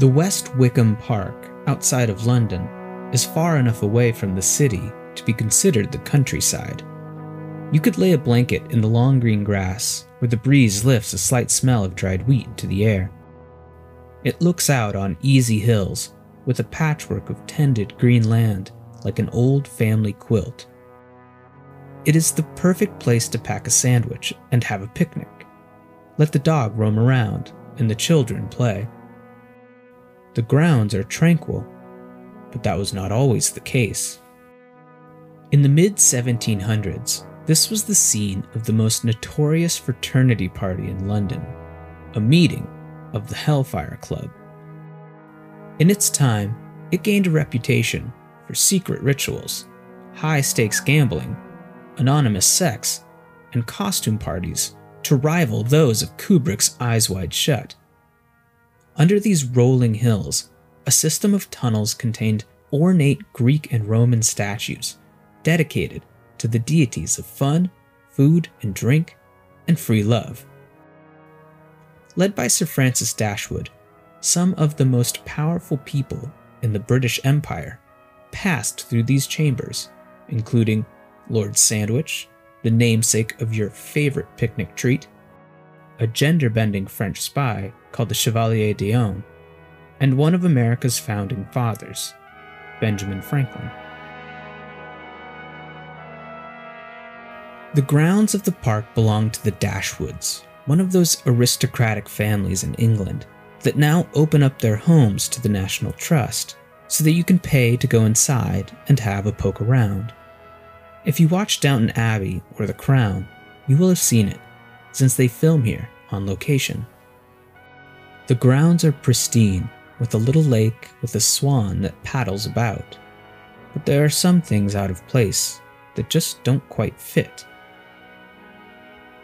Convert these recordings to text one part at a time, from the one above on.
The West Wycombe Park, outside of London, is far enough away from the city to be considered the countryside. You could lay a blanket in the long green grass where the breeze lifts a slight smell of dried wheat into the air. It looks out on easy hills with a patchwork of tended green land like an old family quilt. It is the perfect place to pack a sandwich and have a picnic. Let the dog roam around and the children play. The grounds are tranquil, but that was not always the case. In the mid 1700s, this was the scene of the most notorious fraternity party in London, a meeting of the Hellfire Club. In its time, it gained a reputation for secret rituals, high stakes gambling, anonymous sex, and costume parties to rival those of Kubrick's Eyes Wide Shut. Under these rolling hills, a system of tunnels contained ornate Greek and Roman statues dedicated to the deities of fun, food and drink, and free love. Led by Sir Francis Dashwood, some of the most powerful people in the British Empire passed through these chambers, including Lord Sandwich, the namesake of your favorite picnic treat, a gender bending French spy called the Chevalier d'Eon, and one of America's founding fathers, Benjamin Franklin. The grounds of the park belong to the Dashwoods, one of those aristocratic families in England that now open up their homes to the National Trust so that you can pay to go inside and have a poke around. If you watch Downton Abbey or The Crown, you will have seen it, since they film here on location. The grounds are pristine, with a little lake with a swan that paddles about. But there are some things out of place that just don't quite fit.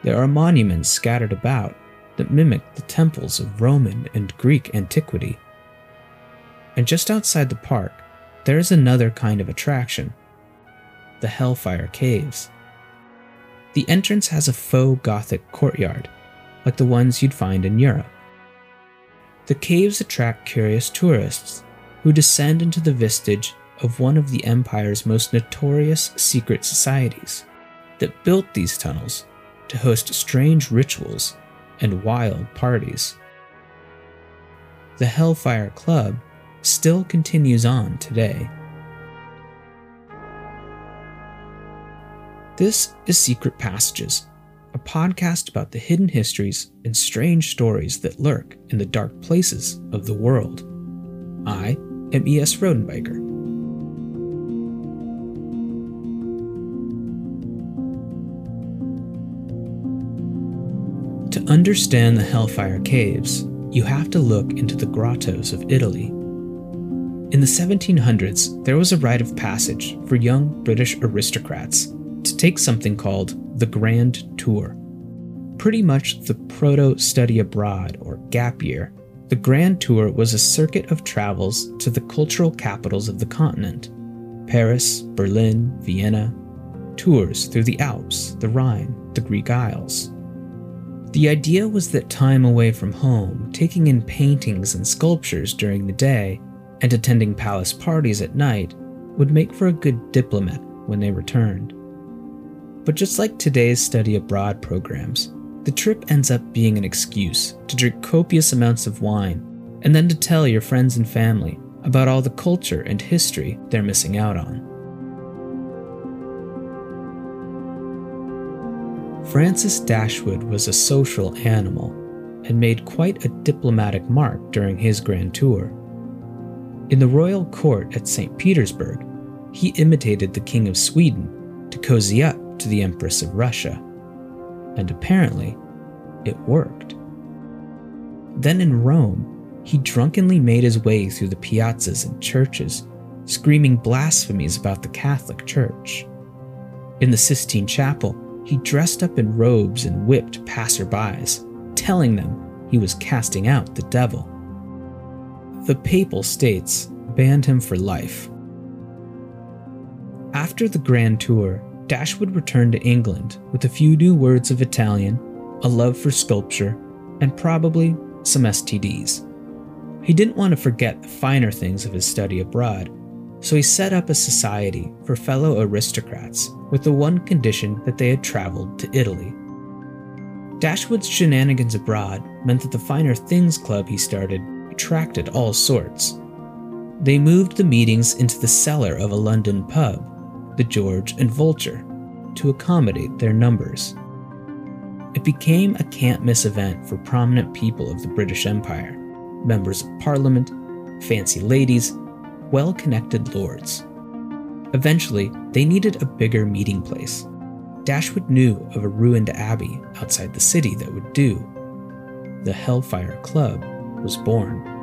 There are monuments scattered about that mimic the temples of Roman and Greek antiquity. And just outside the park, there is another kind of attraction the Hellfire Caves. The entrance has a faux Gothic courtyard, like the ones you'd find in Europe. The caves attract curious tourists who descend into the vestige of one of the Empire's most notorious secret societies that built these tunnels to host strange rituals and wild parties. The Hellfire Club still continues on today. This is Secret Passages a podcast about the hidden histories and strange stories that lurk in the dark places of the world. I am E.S. Rodenbiker. To understand the Hellfire Caves, you have to look into the grottos of Italy. In the 1700s, there was a rite of passage for young British aristocrats to take something called the Grand Tour. Pretty much the proto study abroad or gap year, the Grand Tour was a circuit of travels to the cultural capitals of the continent Paris, Berlin, Vienna, tours through the Alps, the Rhine, the Greek Isles. The idea was that time away from home, taking in paintings and sculptures during the day, and attending palace parties at night would make for a good diplomat when they returned. But just like today's study abroad programs, the trip ends up being an excuse to drink copious amounts of wine and then to tell your friends and family about all the culture and history they're missing out on. Francis Dashwood was a social animal and made quite a diplomatic mark during his grand tour. In the royal court at St. Petersburg, he imitated the King of Sweden to cozy up to the Empress of Russia. And apparently, it worked. Then in Rome, he drunkenly made his way through the piazzas and churches, screaming blasphemies about the Catholic Church. In the Sistine Chapel, he dressed up in robes and whipped passerbys, telling them he was casting out the devil. The Papal States banned him for life. After the Grand Tour, Dashwood returned to England with a few new words of Italian, a love for sculpture, and probably some STDs. He didn't want to forget the finer things of his study abroad, so he set up a society for fellow aristocrats with the one condition that they had traveled to Italy. Dashwood's shenanigans abroad meant that the Finer Things Club he started attracted all sorts. They moved the meetings into the cellar of a London pub, the George and Vulture, to accommodate their numbers. It became a can't miss event for prominent people of the British Empire members of parliament, fancy ladies, well connected lords. Eventually, they needed a bigger meeting place. Dashwood knew of a ruined abbey outside the city that would do. The Hellfire Club was born.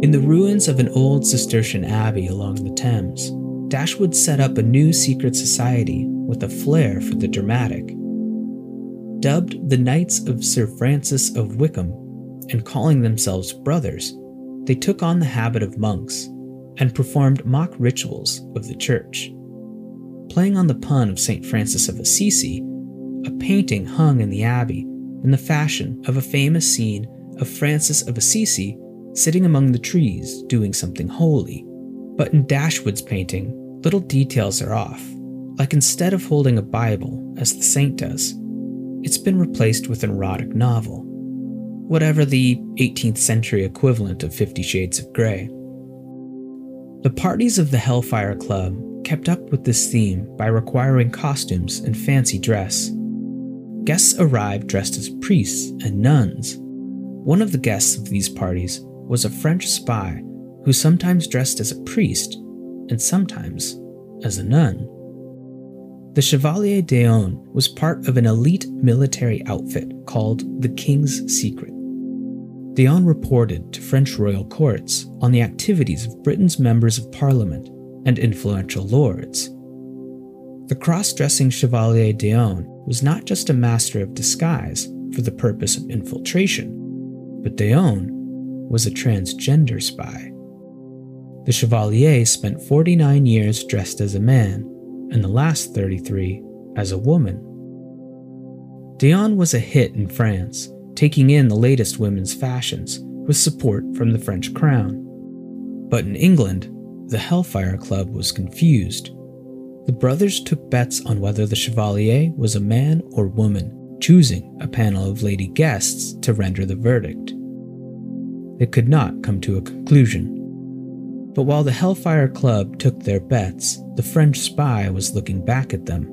In the ruins of an old Cistercian abbey along the Thames, Dashwood set up a new secret society with a flair for the dramatic. Dubbed the Knights of Sir Francis of Wycombe and calling themselves brothers, they took on the habit of monks and performed mock rituals of the church. Playing on the pun of St. Francis of Assisi, a painting hung in the abbey in the fashion of a famous scene of Francis of Assisi sitting among the trees doing something holy. But in Dashwood's painting, little details are off. Like instead of holding a Bible, as the saint does, it's been replaced with an erotic novel. Whatever the 18th century equivalent of Fifty Shades of Grey. The parties of the Hellfire Club kept up with this theme by requiring costumes and fancy dress. Guests arrived dressed as priests and nuns. One of the guests of these parties was a French spy who sometimes dressed as a priest and sometimes as a nun. The Chevalier d'Eon was part of an elite military outfit called the King's Secret. d'Eon reported to French royal courts on the activities of Britain's members of parliament and influential lords. The cross dressing Chevalier d'Eon was not just a master of disguise for the purpose of infiltration, but d'Eon was a transgender spy. The Chevalier spent 49 years dressed as a man, and the last 33 as a woman. d'Eon was a hit in France, taking in the latest women's fashions with support from the French crown. But in England, the Hellfire Club was confused. The brothers took bets on whether the Chevalier was a man or woman, choosing a panel of lady guests to render the verdict they could not come to a conclusion. But while the Hellfire Club took their bets, the French spy was looking back at them,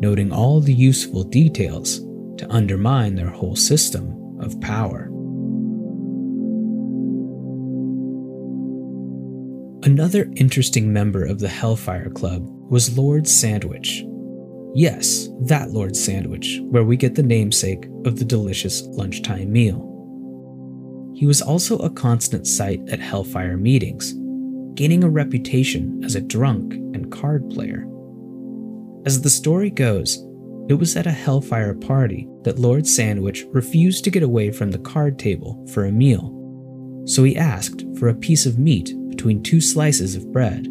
noting all the useful details to undermine their whole system of power. Another interesting member of the Hellfire Club was Lord Sandwich. Yes, that Lord Sandwich, where we get the namesake of the delicious lunchtime meal. He was also a constant sight at Hellfire meetings, gaining a reputation as a drunk and card player. As the story goes, it was at a Hellfire party that Lord Sandwich refused to get away from the card table for a meal, so he asked for a piece of meat between two slices of bread.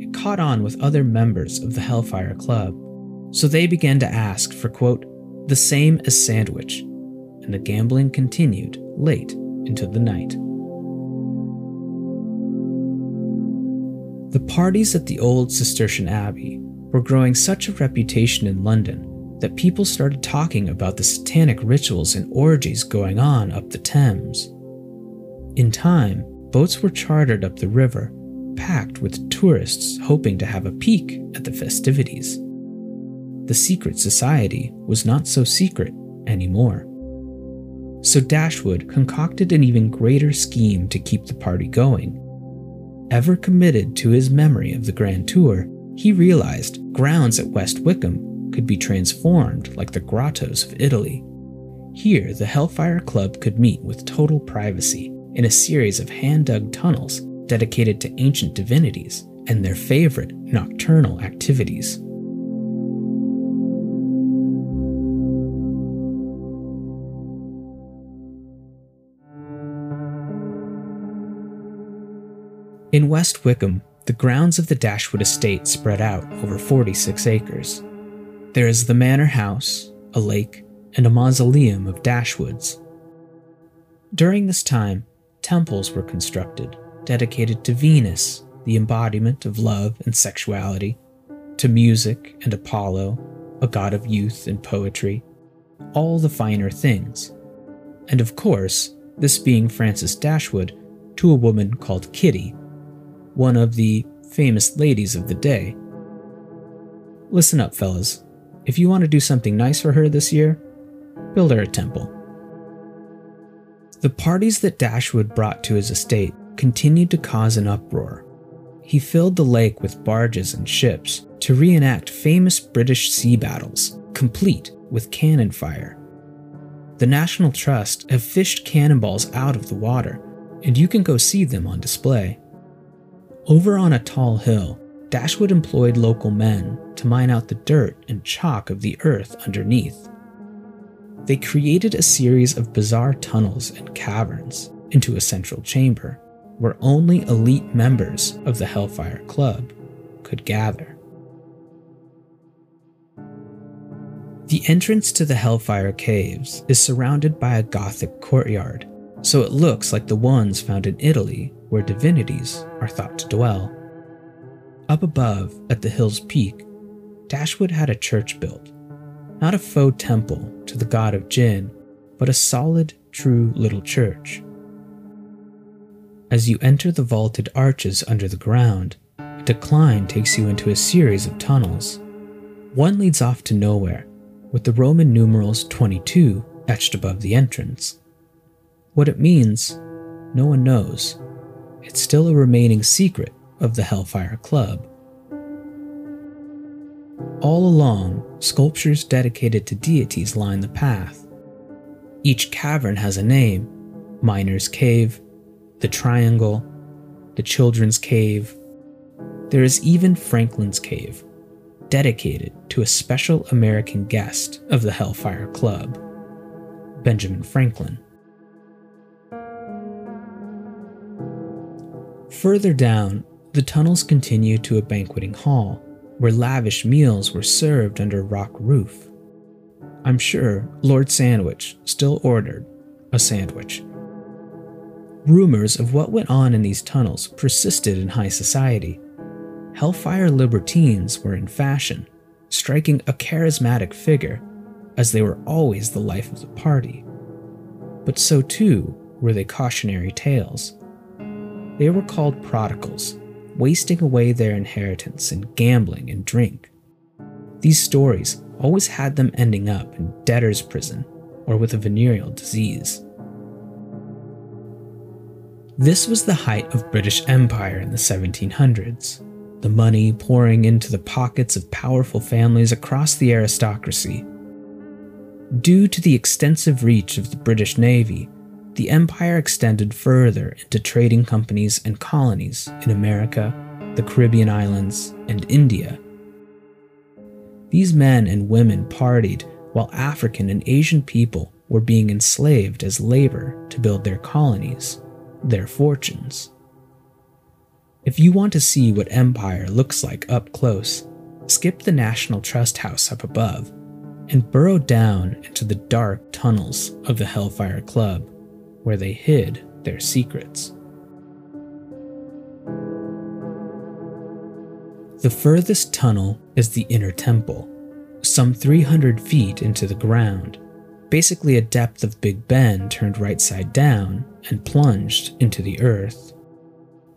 It caught on with other members of the Hellfire Club, so they began to ask for, quote, the same as Sandwich, and the gambling continued late into the night. The parties at the old Cistercian Abbey were growing such a reputation in London that people started talking about the satanic rituals and orgies going on up the Thames. In time, boats were chartered up the river, packed with tourists hoping to have a peek at the festivities. The secret society was not so secret anymore so Dashwood concocted an even greater scheme to keep the party going. Ever committed to his memory of the Grand Tour, he realized grounds at West Wycombe could be transformed like the grottos of Italy. Here, the Hellfire Club could meet with total privacy in a series of hand dug tunnels dedicated to ancient divinities and their favorite nocturnal activities. In West Wycombe, the grounds of the Dashwood estate spread out over 46 acres. There is the manor house, a lake, and a mausoleum of Dashwoods. During this time, temples were constructed dedicated to Venus, the embodiment of love and sexuality, to music and Apollo, a god of youth and poetry, all the finer things. And of course, this being Francis Dashwood, to a woman called Kitty, one of the famous ladies of the day. Listen up, fellas. If you want to do something nice for her this year, build her a temple. The parties that Dashwood brought to his estate continued to cause an uproar. He filled the lake with barges and ships to reenact famous British sea battles, complete with cannon fire. The National Trust have fished cannonballs out of the water, and you can go see them on display. Over on a tall hill, Dashwood employed local men to mine out the dirt and chalk of the earth underneath. They created a series of bizarre tunnels and caverns into a central chamber where only elite members of the Hellfire Club could gather. The entrance to the Hellfire Caves is surrounded by a Gothic courtyard, so it looks like the ones found in Italy where divinities are thought to dwell. Up above, at the hill's peak, Dashwood had a church built. Not a faux temple to the god of gin, but a solid, true little church. As you enter the vaulted arches under the ground, a decline takes you into a series of tunnels. One leads off to nowhere, with the Roman numerals 22 etched above the entrance. What it means, no one knows. It's still a remaining secret of the Hellfire Club. All along, sculptures dedicated to deities line the path. Each cavern has a name Miner's Cave, the Triangle, the Children's Cave. There is even Franklin's Cave, dedicated to a special American guest of the Hellfire Club, Benjamin Franklin. Further down, the tunnels continue to a banqueting hall where lavish meals were served under rock roof. I'm sure Lord Sandwich still ordered a sandwich. Rumors of what went on in these tunnels persisted in high society. Hellfire libertines were in fashion, striking a charismatic figure, as they were always the life of the party. But so too were they cautionary tales. They were called prodigals, wasting away their inheritance in gambling and drink. These stories always had them ending up in debtor's prison or with a venereal disease. This was the height of British Empire in the 1700s, the money pouring into the pockets of powerful families across the aristocracy. Due to the extensive reach of the British Navy, the empire extended further into trading companies and colonies in America, the Caribbean islands, and India. These men and women partied while African and Asian people were being enslaved as labor to build their colonies, their fortunes. If you want to see what empire looks like up close, skip the National Trust House up above and burrow down into the dark tunnels of the Hellfire Club where they hid their secrets. The furthest tunnel is the inner temple, some 300 feet into the ground, basically a depth of Big Ben turned right side down and plunged into the earth.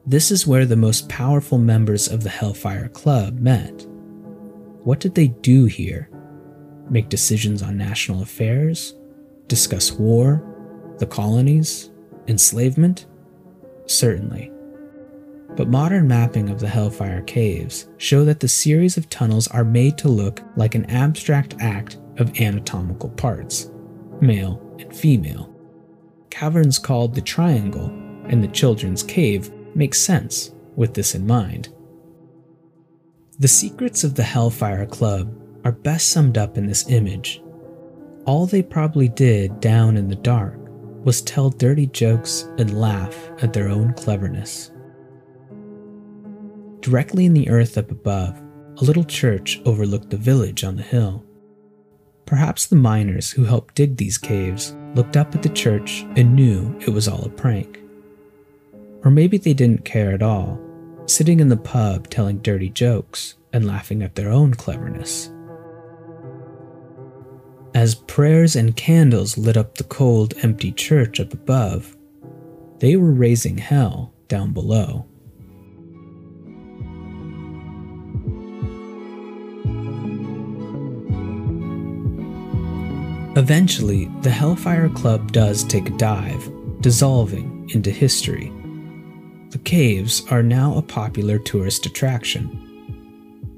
This is where the most powerful members of the Hellfire Club met. What did they do here? Make decisions on national affairs? Discuss war? The colonies? Enslavement? Certainly. But modern mapping of the Hellfire Caves show that the series of tunnels are made to look like an abstract act of anatomical parts, male and female. Caverns called the Triangle and the Children's Cave make sense with this in mind. The secrets of the Hellfire Club are best summed up in this image. All they probably did down in the dark was tell dirty jokes and laugh at their own cleverness. Directly in the earth up above, a little church overlooked the village on the hill. Perhaps the miners who helped dig these caves looked up at the church and knew it was all a prank. Or maybe they didn't care at all, sitting in the pub telling dirty jokes and laughing at their own cleverness. As prayers and candles lit up the cold, empty church up above, they were raising hell down below. Eventually, the Hellfire Club does take a dive, dissolving into history. The caves are now a popular tourist attraction.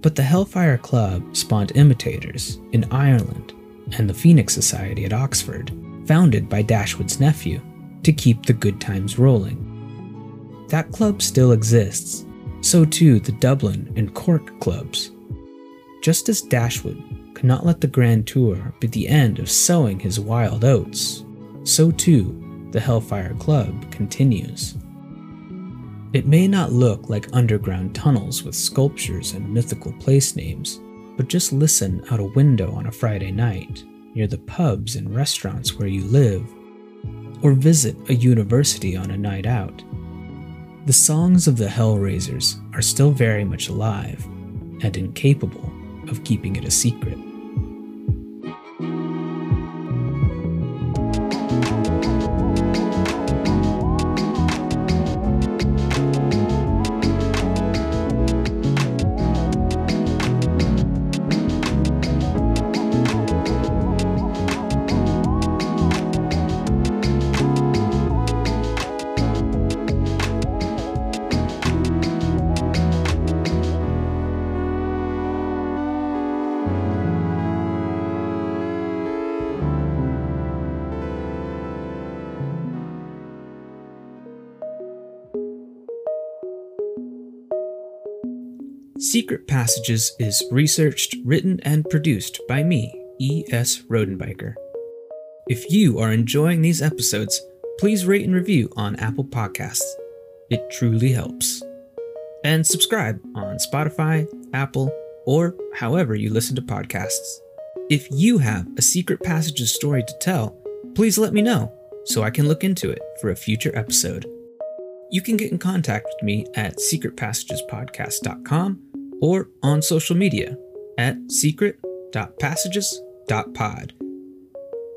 But the Hellfire Club spawned imitators in Ireland and the Phoenix Society at Oxford, founded by Dashwood's nephew, to keep the good times rolling. That club still exists, so too the Dublin and Cork clubs. Just as Dashwood could not let the Grand Tour be the end of sowing his wild oats, so too the Hellfire Club continues. It may not look like underground tunnels with sculptures and mythical place names, but just listen out a window on a Friday night, near the pubs and restaurants where you live, or visit a university on a night out. The songs of the Hellraisers are still very much alive and incapable of keeping it a secret. Secret Passages is researched, written, and produced by me, E.S. Rodenbiker. If you are enjoying these episodes, please rate and review on Apple Podcasts. It truly helps. And subscribe on Spotify, Apple, or however you listen to podcasts. If you have a Secret Passages story to tell, please let me know so I can look into it for a future episode. You can get in contact with me at secretpassagespodcast.com or on social media at secret.passages.pod.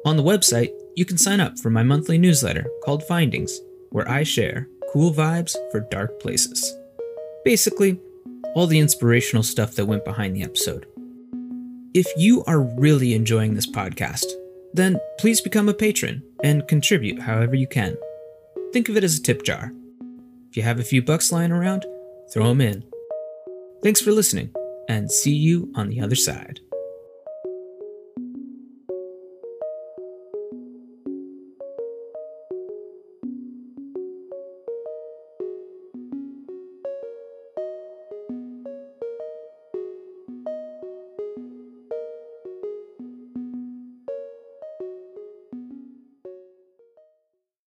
On the website, you can sign up for my monthly newsletter called Findings, where I share cool vibes for dark places. Basically, all the inspirational stuff that went behind the episode. If you are really enjoying this podcast, then please become a patron and contribute however you can. Think of it as a tip jar. If you have a few bucks lying around, throw them in. Thanks for listening, and see you on the other side.